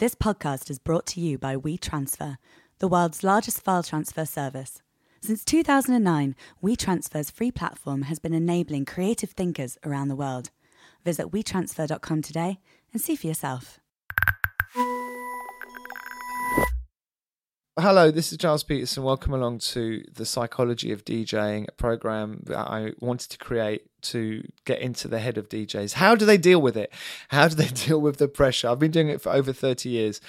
This podcast is brought to you by WeTransfer, the world's largest file transfer service. Since 2009, WeTransfer's free platform has been enabling creative thinkers around the world. Visit WeTransfer.com today and see for yourself. Hello, this is Gilles Peterson. Welcome along to the Psychology of DJing a program that I wanted to create to get into the head of DJs. How do they deal with it? How do they deal with the pressure? I've been doing it for over 30 years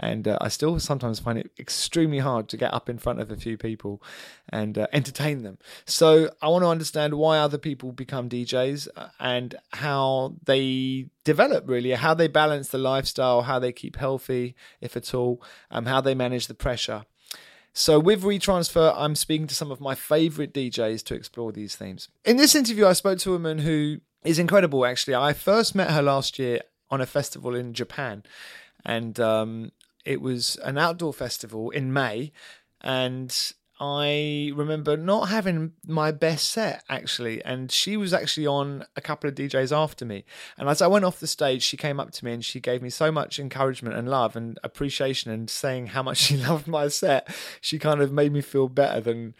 and uh, I still sometimes find it extremely hard to get up in front of a few people and uh, entertain them. So I want to understand why other people become DJs uh, and how they develop really, how they balance the lifestyle, how they keep healthy, if at all, um, how they manage the pressure. So, with WeTransfer, I'm speaking to some of my favorite DJs to explore these themes. In this interview, I spoke to a woman who is incredible, actually. I first met her last year on a festival in Japan. And um, it was an outdoor festival in May, and I remember not having my best set actually, and she was actually on a couple of DJs after me. And as I went off the stage, she came up to me and she gave me so much encouragement and love and appreciation, and saying how much she loved my set. She kind of made me feel better than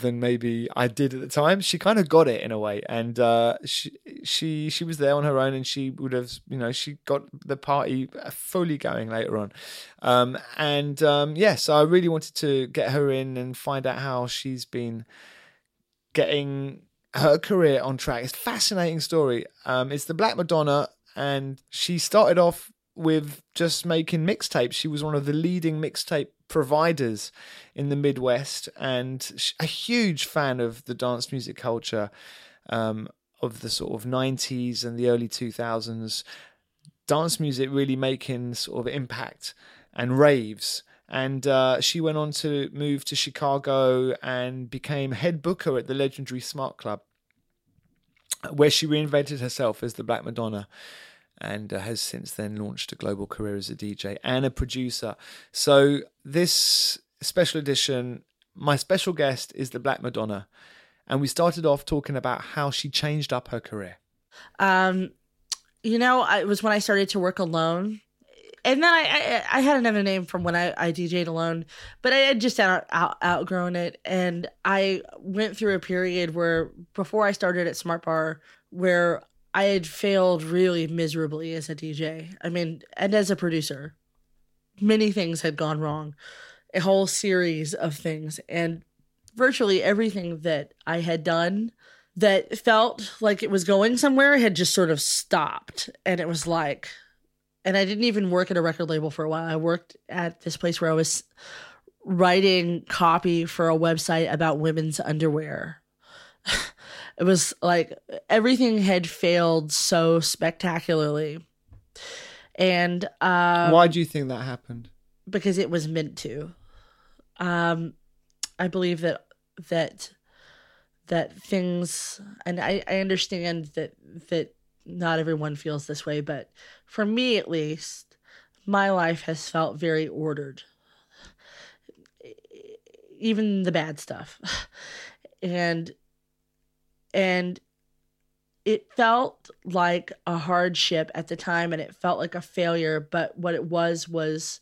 than maybe I did at the time. She kind of got it in a way, and uh, she she she was there on her own, and she would have you know she got the party fully going later on, um, and um, yeah, so I really wanted to get her in and find out how she's been getting her career on track. It's a fascinating story. Um, it's the Black Madonna, and she started off with just making mixtapes. She was one of the leading mixtape providers in the Midwest and a huge fan of the dance music culture um, of the sort of 90s and the early 2000s. Dance music really making sort of impact and raves. And uh, she went on to move to Chicago and became head booker at the legendary Smart Club, where she reinvented herself as the Black Madonna and uh, has since then launched a global career as a DJ and a producer. So, this special edition, my special guest is the Black Madonna. And we started off talking about how she changed up her career. Um, you know, it was when I started to work alone. And then I, I, I had another name from when I, I DJ'd alone, but I had just out, out, outgrown it. And I went through a period where, before I started at Smart Bar, where I had failed really miserably as a DJ. I mean, and as a producer, many things had gone wrong, a whole series of things, and virtually everything that I had done that felt like it was going somewhere had just sort of stopped. And it was like, and I didn't even work at a record label for a while. I worked at this place where I was writing copy for a website about women's underwear. It was like everything had failed so spectacularly. And um, why do you think that happened? Because it was meant to. Um, I believe that that that things, and I, I understand that that not everyone feels this way, but for me at least, my life has felt very ordered. Even the bad stuff. And and it felt like a hardship at the time and it felt like a failure but what it was was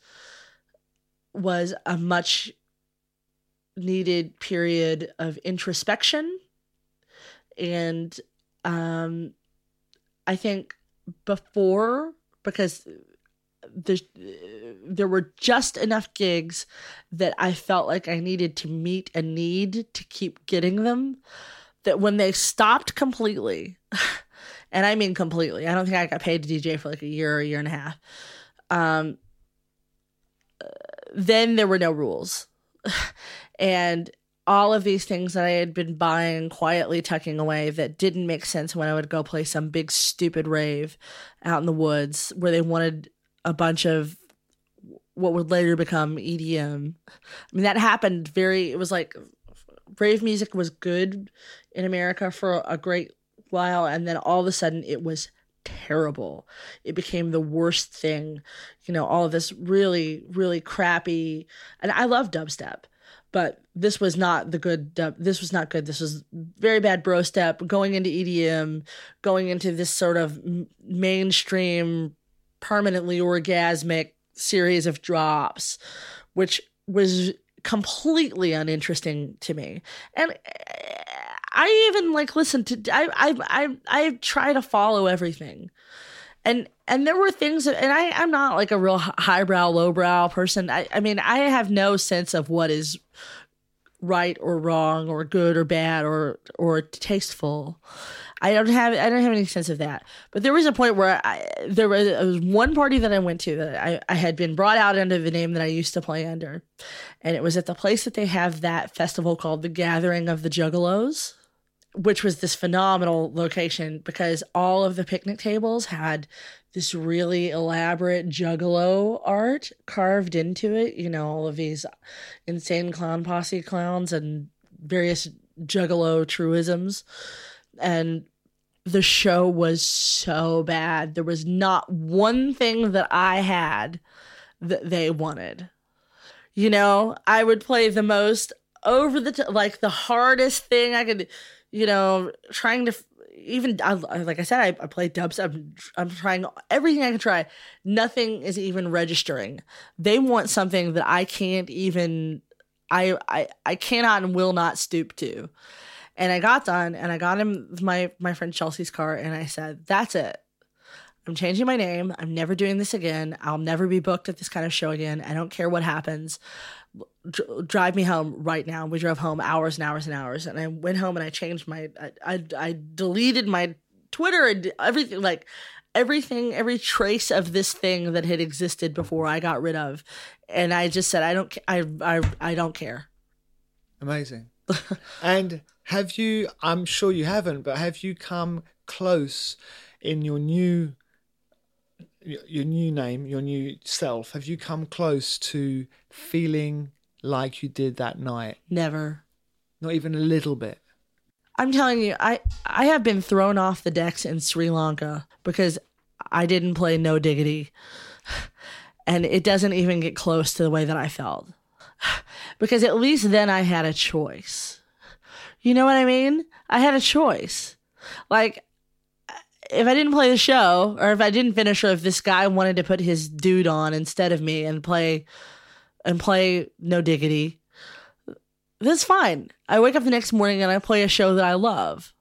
was a much needed period of introspection. And um i think before because there's there were just enough gigs that i felt like i needed to meet a need to keep getting them that when they stopped completely, and I mean completely, I don't think I got paid to DJ for like a year or a year and a half. Um, then there were no rules. and all of these things that I had been buying quietly tucking away that didn't make sense when I would go play some big stupid rave out in the woods where they wanted a bunch of what would later become EDM. I mean that happened very it was like rave music was good in America for a great while, and then all of a sudden it was terrible. It became the worst thing. You know, all of this really, really crappy. And I love dubstep, but this was not the good dub. This was not good. This was very bad bro step. Going into EDM, going into this sort of mainstream, permanently orgasmic series of drops, which was completely uninteresting to me. And eh, I even like listen to I I I I try to follow everything. And and there were things that, and I I'm not like a real highbrow lowbrow person. I I mean, I have no sense of what is right or wrong or good or bad or or tasteful. I don't have I don't have any sense of that. But there was a point where I there was, was one party that I went to that I, I had been brought out under the name that I used to play under. And it was at the place that they have that festival called the Gathering of the Juggalos, which was this phenomenal location because all of the picnic tables had this really elaborate juggalo art carved into it, you know, all of these insane clown posse clowns and various juggalo truisms. And the show was so bad. There was not one thing that I had that they wanted. You know, I would play the most over the t- like the hardest thing I could, you know, trying to even I, like I said, I, I play dubs. I'm I'm trying everything I can try. Nothing is even registering. They want something that I can't even. I I I cannot and will not stoop to. And I got done and I got him my my friend Chelsea's car and I said, "That's it. I'm changing my name. I'm never doing this again. I'll never be booked at this kind of show again. I don't care what happens. Drive me home right now." We drove home hours and hours and hours, and I went home and I changed my I I, I deleted my Twitter and everything like everything every trace of this thing that had existed before I got rid of, and I just said I don't I I I don't care. Amazing. and have you, I'm sure you haven't, but have you come close in your new your new name, your new self, have you come close to feeling like you did that night? Never. Not even a little bit. I'm telling you, I I have been thrown off the decks in Sri Lanka because I didn't play No Diggity. And it doesn't even get close to the way that I felt. Because at least then I had a choice. You know what I mean? I had a choice. Like, if I didn't play the show, or if I didn't finish, or if this guy wanted to put his dude on instead of me and play and play No Diggity, that's fine. I wake up the next morning and I play a show that I love.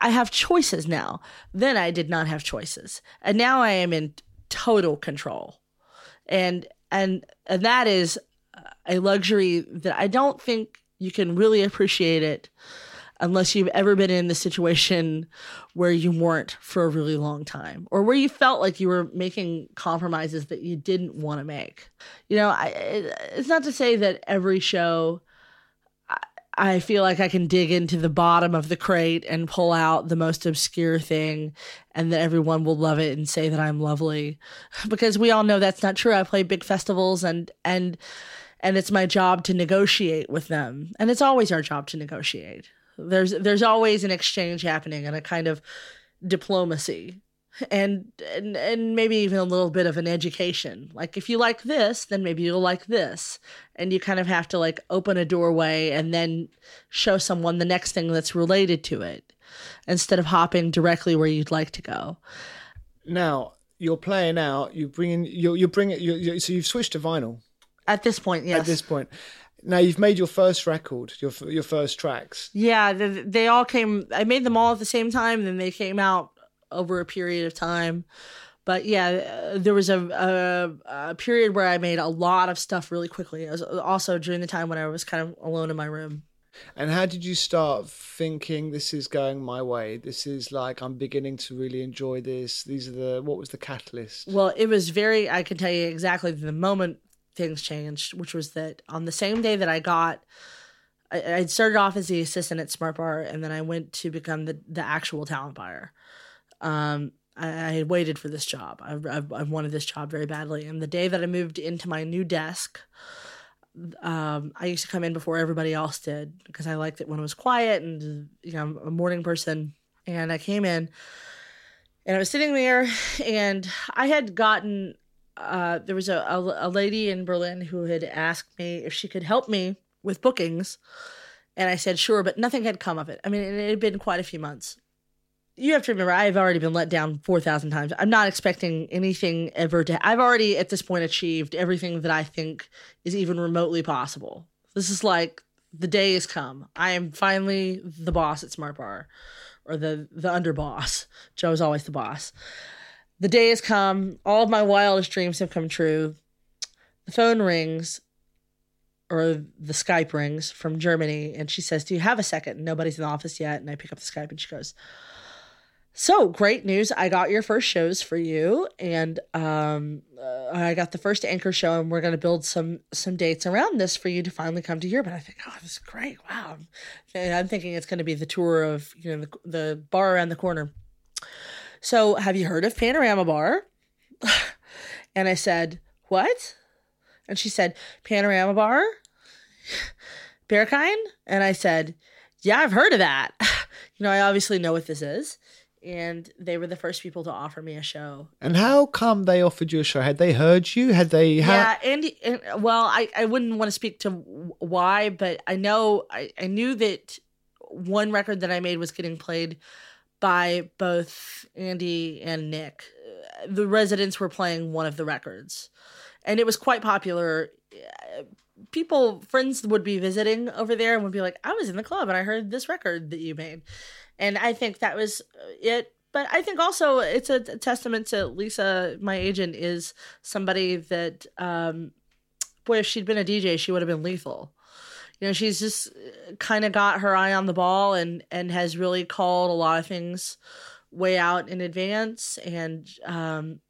I have choices now. Then I did not have choices. And now I am in total control. And and and that is a luxury that I don't think you can really appreciate it unless you've ever been in the situation where you weren't for a really long time or where you felt like you were making compromises that you didn't want to make. You know, I, it's not to say that every show I feel like I can dig into the bottom of the crate and pull out the most obscure thing and that everyone will love it and say that I'm lovely because we all know that's not true. I play big festivals and and and it's my job to negotiate with them. And it's always our job to negotiate. There's there's always an exchange happening and a kind of diplomacy. And, and and maybe even a little bit of an education. Like if you like this, then maybe you'll like this. And you kind of have to like open a doorway and then show someone the next thing that's related to it instead of hopping directly where you'd like to go. Now, you're playing out, you bring in you you bring it you, you, so you've switched to vinyl. At this point, yes. At this point, now you've made your first record, your your first tracks. Yeah, they, they all came. I made them all at the same time, then they came out over a period of time. But yeah, there was a, a, a period where I made a lot of stuff really quickly. It was also during the time when I was kind of alone in my room. And how did you start thinking this is going my way? This is like I'm beginning to really enjoy this. These are the what was the catalyst? Well, it was very. I can tell you exactly the moment things changed, which was that on the same day that I got, I, I started off as the assistant at Smart Bar, and then I went to become the the actual talent buyer. Um, I, had waited for this job. I, I, I wanted this job very badly, and the day that I moved into my new desk, um, I used to come in before everybody else did because I liked it when it was quiet and you know I'm a morning person. And I came in, and I was sitting there, and I had gotten uh, there was a, a, a lady in Berlin who had asked me if she could help me with bookings, and I said sure, but nothing had come of it. I mean, it had been quite a few months, you have to remember I've already been let down 4,000 times. I'm not expecting anything ever to I've already at this point achieved everything that I think is even remotely possible. This is like the day has come. I am finally the boss at Smart Bar or the the underboss. Joe is always the boss. The day has come. All of my wildest dreams have come true. The phone rings or the Skype rings from Germany and she says, "Do you have a second? Nobody's in the office yet." And I pick up the Skype and she goes, so great news! I got your first shows for you, and um, uh, I got the first anchor show, and we're going to build some some dates around this for you to finally come to Europe. And I think, oh, this is great! Wow, and I'm thinking it's going to be the tour of you know the, the bar around the corner. So, have you heard of Panorama Bar? and I said, what? And she said, Panorama Bar, Berghain, and I said, yeah, I've heard of that. you know, I obviously know what this is and they were the first people to offer me a show. And how come they offered you a show? Had they heard you? Had they? yeah, Andy. And, well, I I wouldn't want to speak to why, but I know I I knew that one record that I made was getting played by both Andy and Nick. The residents were playing one of the records, and it was quite popular. People, friends would be visiting over there and would be like, "I was in the club and I heard this record that you made." and I think that was uh, it. But I think also it's a testament to Lisa, my agent, is somebody that, um, boy, if she'd been a DJ, she would have been lethal. You know, she's just uh, kind of got her eye on the ball and and has really called a lot of things way out in advance. And um,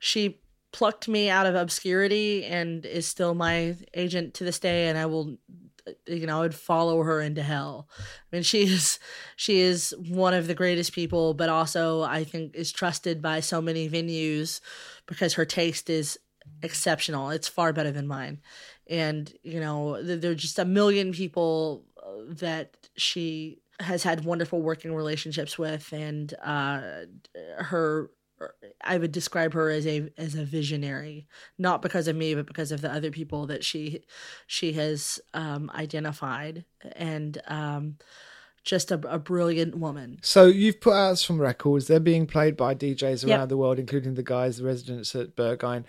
she plucked me out of obscurity and is still my agent to this day. And I will you know, I would follow her into hell. I mean, she is she is one of the greatest people, but also I think is trusted by so many venues because her taste is exceptional. It's far better than mine, and you know, there are just a million people uh, that she has had wonderful working relationships with, and uh, her I would describe her as a as a visionary, not because of me, but because of the other people that she she has um, identified, and um, just a, a, brilliant woman. So you've put out some records; they're being played by DJs around yep. the world, including the guys, the residents at Berghain.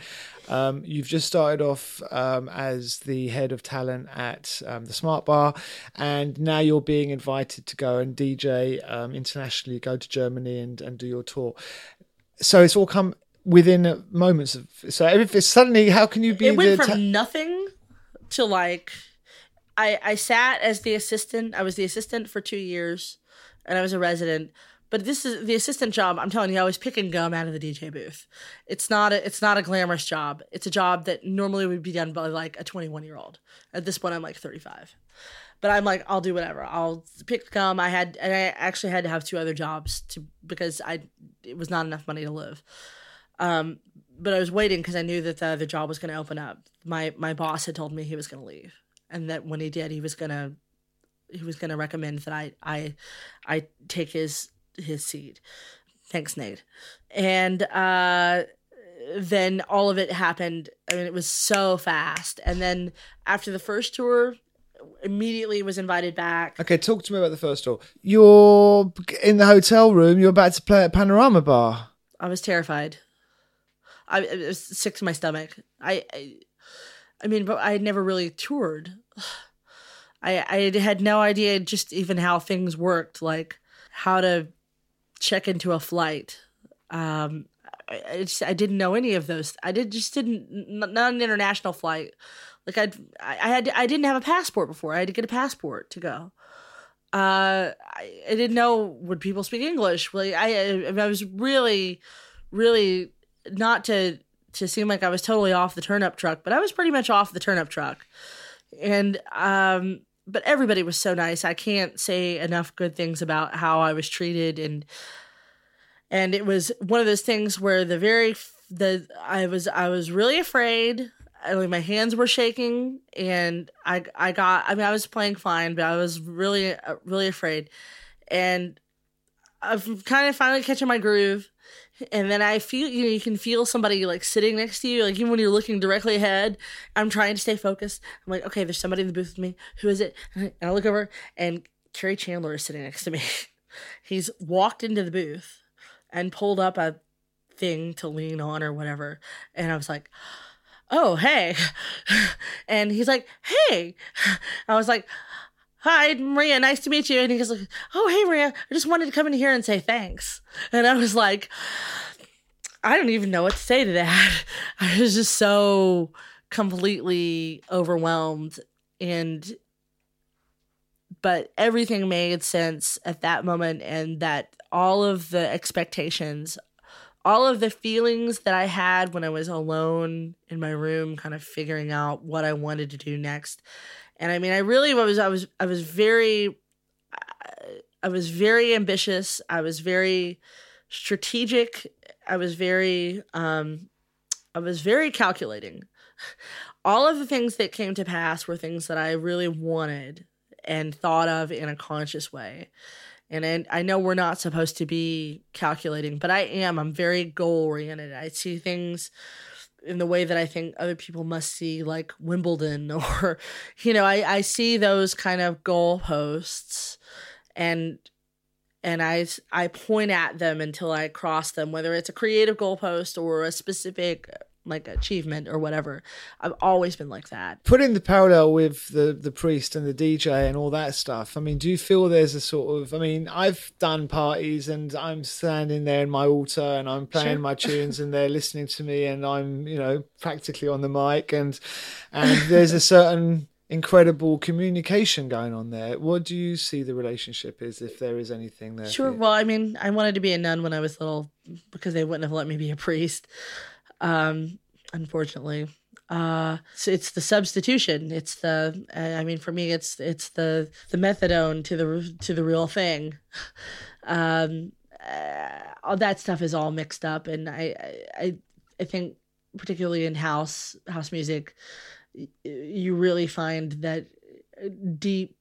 Um, you've just started off um, as the head of talent at um, the Smart Bar, and now you're being invited to go and DJ um, internationally, go to Germany and, and do your tour so it's all come within moments of so if it's suddenly how can you be it went from ta- nothing to like i i sat as the assistant i was the assistant for two years and i was a resident but this is the assistant job i'm telling you i was picking gum out of the dj booth it's not a it's not a glamorous job it's a job that normally would be done by like a 21 year old at this point i'm like 35 but I'm like, I'll do whatever. I'll pick gum. I had, and I actually had to have two other jobs to because I it was not enough money to live. Um, but I was waiting because I knew that the other job was going to open up. My my boss had told me he was going to leave, and that when he did, he was gonna he was gonna recommend that I I I take his his seat. Thanks, Nate. And uh, then all of it happened. I mean, it was so fast. And then after the first tour, immediately was invited back. Okay, talk to me about the first tour. You're in the hotel room. You're about to play at Panorama Bar. I was terrified. I, I was sick to my stomach. I, I, I mean, but I had never really toured. I, I had no idea just even how things worked, like how to check into a flight. Um, I, I, just, I didn't know any of those. I did just didn't not an international flight. Like I'd, I had, I didn't have a passport before. I had to get a passport to go. Uh, I, I didn't know would people speak English. Like I, I, I was really, really not to to seem like I was totally off the turnip truck, but I was pretty much off the turnip truck. And um, but everybody was so nice. I can't say enough good things about how I was treated and and it was one of those things where the very the I was I was really afraid I, like my hands were shaking and I I got I mean I was playing fine but I was really uh, really afraid and I'm kind of finally catching my groove and then I feel you know you can feel somebody like sitting next to you like even when you're looking directly ahead I'm trying to stay focused I'm like okay there's somebody in the booth with me who is it and I look over and Kerri Chandler is sitting next to me He's walked into the booth and pulled up a thing to lean on or whatever. And I was like, oh, hey. And he's like, hey. I was like, hi, Marea, nice to meet you. And he goes, like, oh, hey, Marea, I just wanted to come in here and say thanks. And I was like, I don't even know what to say to that. I was just so completely overwhelmed and but everything made sense at that moment and that all of the expectations all of the feelings that i had when i was alone in my room kind of figuring out what i wanted to do next and i mean i really was i was i was very i was very ambitious i was very strategic i was very um i was very calculating all of the things that came to pass were things that i really wanted and thought of in a conscious way. And I, I know we're not supposed to be calculating, but I am. I'm very goal oriented. I see things in the way that I think other people must see, like Wimbledon, or, you know, I, I see those kind of goalposts and and I I point at them until I cross them, whether it's a creative goalpost or a specific like achievement or whatever. I've always been like that. Putting the parallel with the the priest and the DJ and all that stuff. I mean, do you feel there's a sort of? I mean, I've done parties and I'm standing there in my altar and I'm playing sure. my tunes and they're listening to me and I'm you know practically on the mic and and there's a certain incredible communication going on there. What do you see the relationship is, if there is anything there? Sure. Well, I mean, I wanted to be a nun when I was little because they wouldn't have let me be a priest um, unfortunately. Uh, so it's the substitution. It's the, I mean, for me, it's it's the the methadone to the to the real thing. Um, uh, all that stuff is all mixed up, and I I I think particularly in house house music, you really find that deep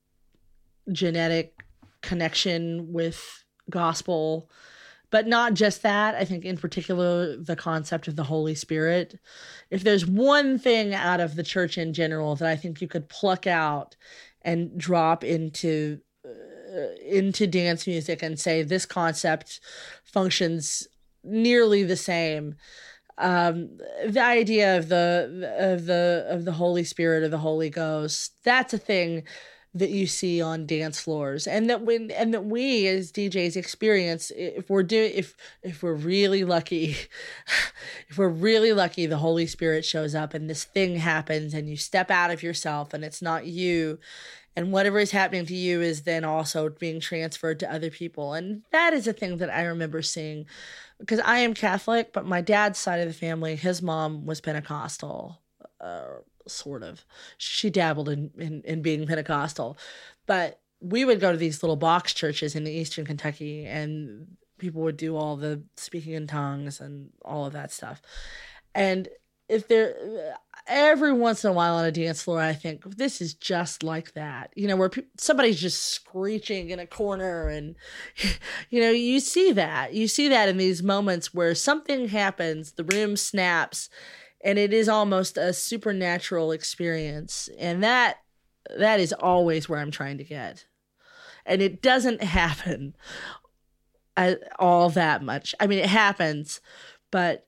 genetic connection with gospel but not just that. I think, in particular, the concept of the Holy Spirit. If there's one thing out of the church in general that I think you could pluck out and drop into uh, into dance music and say this concept functions nearly the same um the idea of the of the of the holy spirit or the holy ghost that's a thing that you see on dance floors and that when and that we as DJs experience if we're doing if if we're really lucky if we're really lucky the holy spirit shows up and this thing happens and you step out of yourself and it's not you. And whatever is happening to you is then also being transferred to other people. And that is a thing that I remember seeing because I am Catholic but my dad's side of the family his mom was Pentecostal uh, sort of. She dabbled in, in, in being Pentecostal, but we would go to these little box churches in eastern Kentucky, and people would do all the speaking in tongues and all of that stuff. And if there, every once in a while on a dance floor, I think this is just like that, you know, where pe- somebody's just screeching in a corner, and you know, you see that, you see that in these moments where something happens, the room snaps, and it is almost a supernatural experience. And that that is always where i'm trying to get. And it doesn't happen all that much. I mean it happens but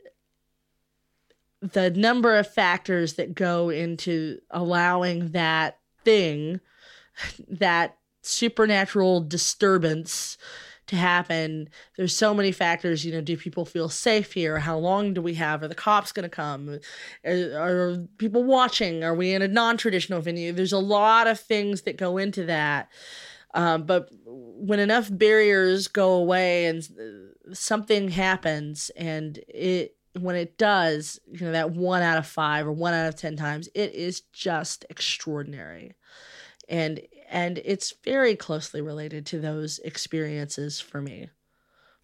the number of factors that go into allowing that thing that supernatural disturbance to happen. There's so many factors. You know, do people feel safe here? How long do we have? Are the cops going to come? Are, are, people watching? Are we in a non-traditional venue? There's a lot of things that go into that. Um, but when enough barriers go away and something happens, and it when it does, you know, that one out of five or one out of ten times, it is just extraordinary and and it's very closely related to those experiences for me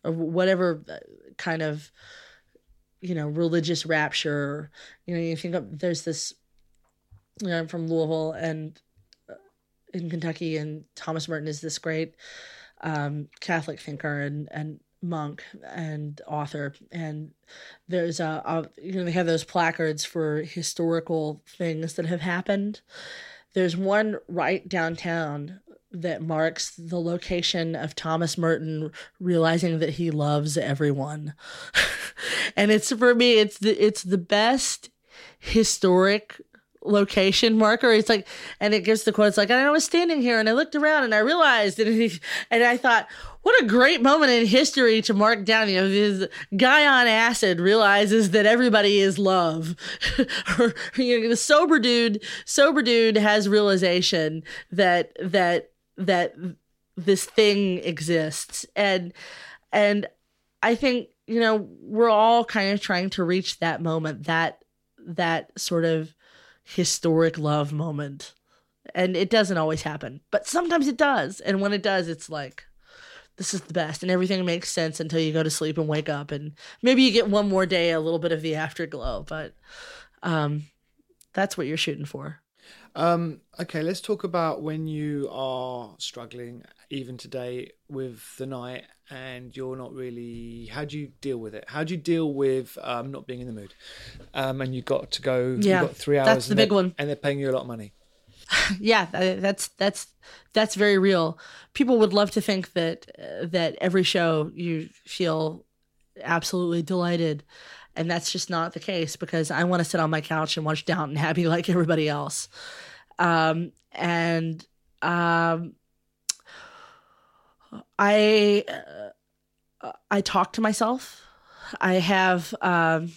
or whatever uh, kind of you know religious rapture. You know you think of there's this you know I'm from Louisville and uh, in Kentucky and Thomas Merton is this great um, Catholic thinker and and monk and author. And there's a, a you know they have those placards for historical things that have happened there's one right downtown that marks the location of Thomas Merton realizing that he loves everyone. and it's for me it's the it's the best historic location marker. It's like, and it gives the quotes like, and I was standing here and I looked around and I realized, and, he, and I thought, what a great moment in history to mark down. You know, this guy on acid realizes that everybody is love. you know, the sober dude, sober dude has realization that, that, that this thing exists. And, and I think, you know, we're all kind of trying to reach that moment, that, that sort of historic love moment. And it doesn't always happen, but sometimes it does. And when it does, it's like, this is the best. And everything makes sense until you go to sleep and wake up. And maybe you get one more day, a little bit of the afterglow, but um, that's what you're shooting for. Um, okay, let's talk about when you are struggling, even today, with the night, and you're not really. How do you deal with it? How do you deal with um, not being in the mood? Um, and you've got to go. Yeah, you got three hours. that's the big one. and they're paying you a lot of money. yeah, that's that's that's very real. People would love to think that uh, that every show you feel absolutely delighted, and that's just not the case because I want to sit on my couch and watch Downton Abbey like everybody else. Um, and um, I uh, I talk to myself. I have um,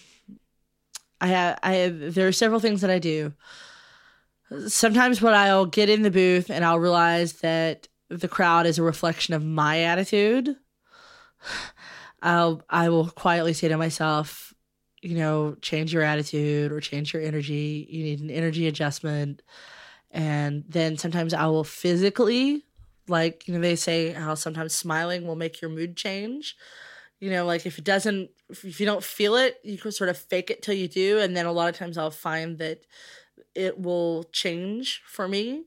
I have I have there are several things that I do. Sometimes when I'll get in the booth and I'll realize that the crowd is a reflection of my attitude. I'll I will quietly say to myself, you know, change your attitude or change your energy. You need an energy adjustment. And then sometimes I will physically, like, you know, they say how sometimes smiling will make your mood change. You know, like if it doesn't, if you don't feel it, you can sort of fake it till you do. And then a lot of times I'll find that it will change for me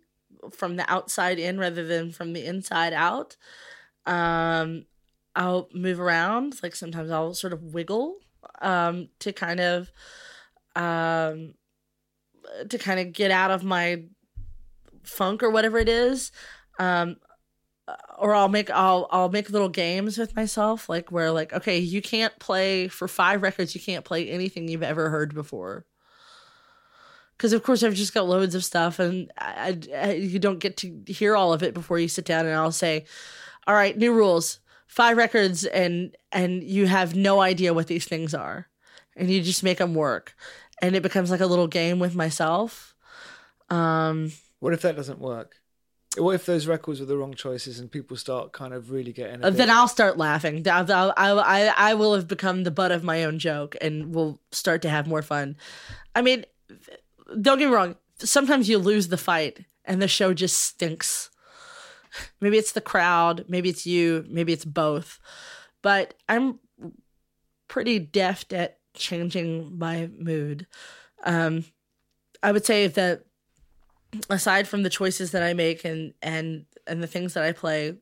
from the outside in rather than from the inside out. Um, I'll move around. Like sometimes I'll sort of wiggle um, to kind of um, to kind of get out of my funk or whatever it is. Um, or I'll make I'll I'll make little games with myself, like where like okay, you can't play for five records. You can't play anything you've ever heard before because of course I've just got loads of stuff and I, I, you don't get to hear all of it before you sit down and I'll say, all right, new rules, five records and and you have no idea what these things are, and you just make them work, and it becomes like a little game with myself. Um, What if that doesn't work? What if those records were the wrong choices and people start kind of really getting? Bit- then I'll start laughing. I'll, I'll, I I I will have become the butt of my own joke and will start to have more fun. I mean, don't get me wrong. Sometimes you lose the fight and the show just stinks. Maybe it's the crowd, maybe it's you, maybe it's both. But I'm pretty deft at changing my mood. Um, I would say that aside from the choices that I make and and and the things that I play,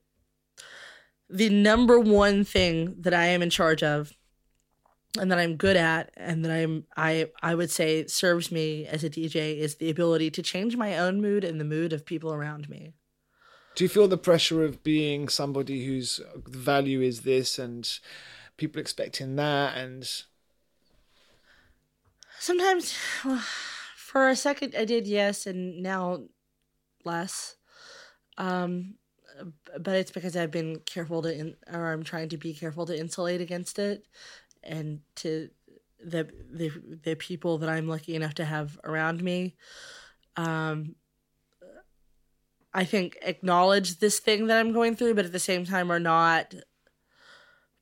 the number one thing that I am in charge of and that I'm good at and that I'm I I would say serves me as a DJ is the ability to change my own mood and the mood of people around me. Do you feel the pressure of being somebody whose value is this and people expecting that and Sometimes for a second I did yes and now less. Um but it's because I've been careful to in, or I'm trying to be careful to insulate against it and to the the the people that I'm lucky enough to have around me. Um, I think acknowledge this thing that I'm going through, but at the same time are not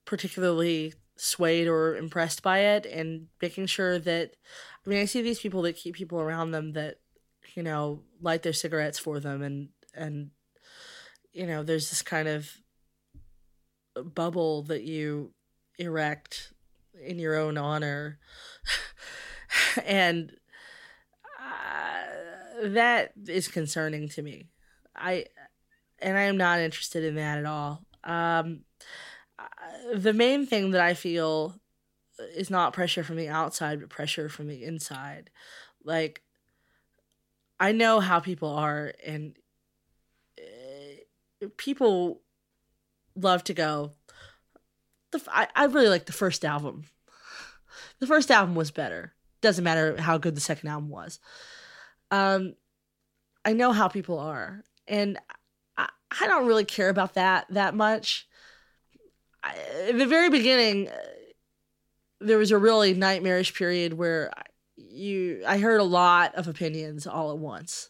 particularly swayed or impressed by it, and making sure that I mean I see these people that keep people around them that you know light their cigarettes for them and and you know there's this kind of bubble that you erect in your own honor. And uh, that is concerning to me. I and i am not interested in that at all. Um the main thing that i feel is not pressure from the outside but pressure from the inside like i know how people are and uh, people love to go. The, I, I really like the first album. The first album was better. Doesn't matter how good the second album was. Um, I know how people are, and I, I don't really care about that that much. I, in the very beginning, uh, there was a really nightmarish period where you I heard a lot of opinions all at once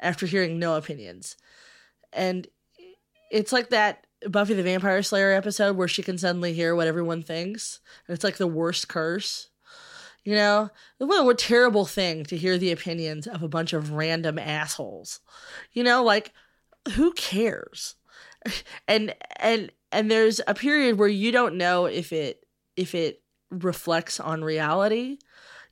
after hearing no opinions. And it's like that Buffy the Vampire Slayer episode where she can suddenly hear what everyone thinks. And it's like the worst curse. You know, what a terrible thing to hear the opinions of a bunch of random assholes. You know, like who cares? And and and there's a period where you don't know if it if it reflects on reality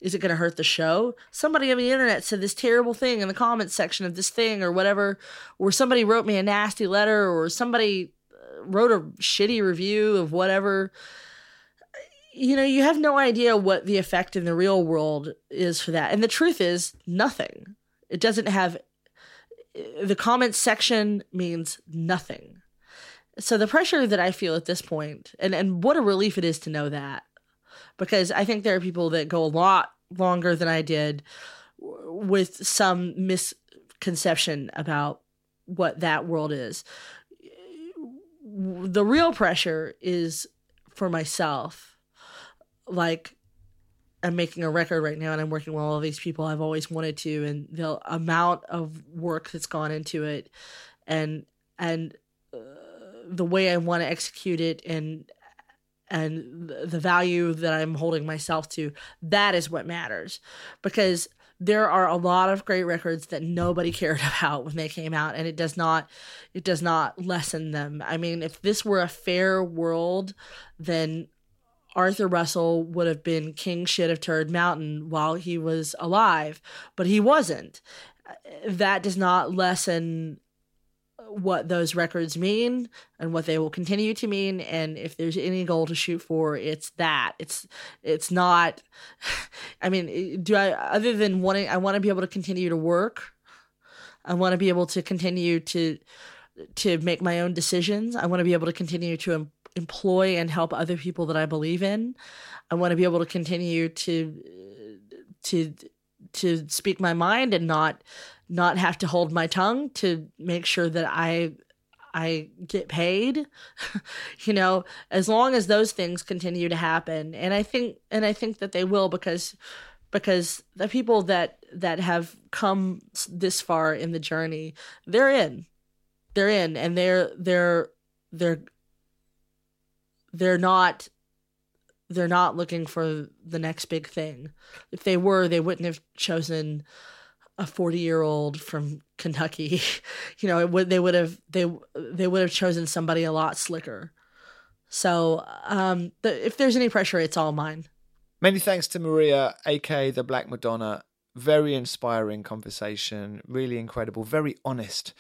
is it going to hurt the show? Somebody on the internet said this terrible thing in the comments section of this thing or whatever, or somebody wrote me a nasty letter, or somebody uh, wrote a shitty review of whatever. You know, you have no idea what the effect in the real world is for that. And the truth is, nothing. It doesn't have. The comments section means nothing. So the pressure that I feel at this point, and, and what a relief it is to know that because I think there are people that go a lot longer than I did with some misconception about what that world is. The real pressure is for myself. Like, I'm making a record right now and I'm working with all these people I've always wanted to, and the amount of work that's gone into it, and and the way I want to execute it, and and the value that I'm holding myself to, that is what matters. Because there are a lot of great records that nobody cared about when they came out and it does not it does not lessen them. I mean, if this were a fair world, then Arthur Russell would have been king shit of Turd Mountain while he was alive, but he wasn't. That does not lessen what those records mean and what they will continue to mean. And if there's any goal to shoot for it's that. It's it's not i mean eh, do i other than wanting i want to be able to continue to work. I want to be able to continue to to make my own decisions. I want to be able to continue to em- employ and help other people that i believe in. I want to be able to continue to eh, to to speak my mind and not not have to hold my tongue to make sure that I I get paid. you know, as long as those things continue to happen. And I think and I think that they will because because the people that that have come this far in the journey, they're in. They're in and they're they're they're they're not they're not looking for the next big thing. If they were, they wouldn't have chosen a 40 year old from Kentucky, you know, would they would have they they would have chosen somebody a lot slicker. So, um, the, if there's any pressure, it's all mine. Many thanks to Marea, aka the Black Madonna. Very inspiring conversation, really incredible, very honest,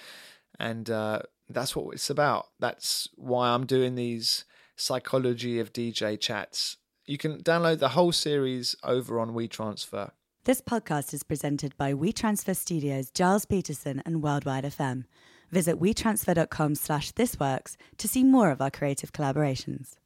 and uh, that's what it's about. That's why I'm doing these psychology of DJ chats. You can download the whole series over on WeTransfer. This podcast is presented by WeTransfer Studios, Gilles Peterson, and Worldwide FM. Visit wetransfer.com slash thisworks to see more of our creative collaborations.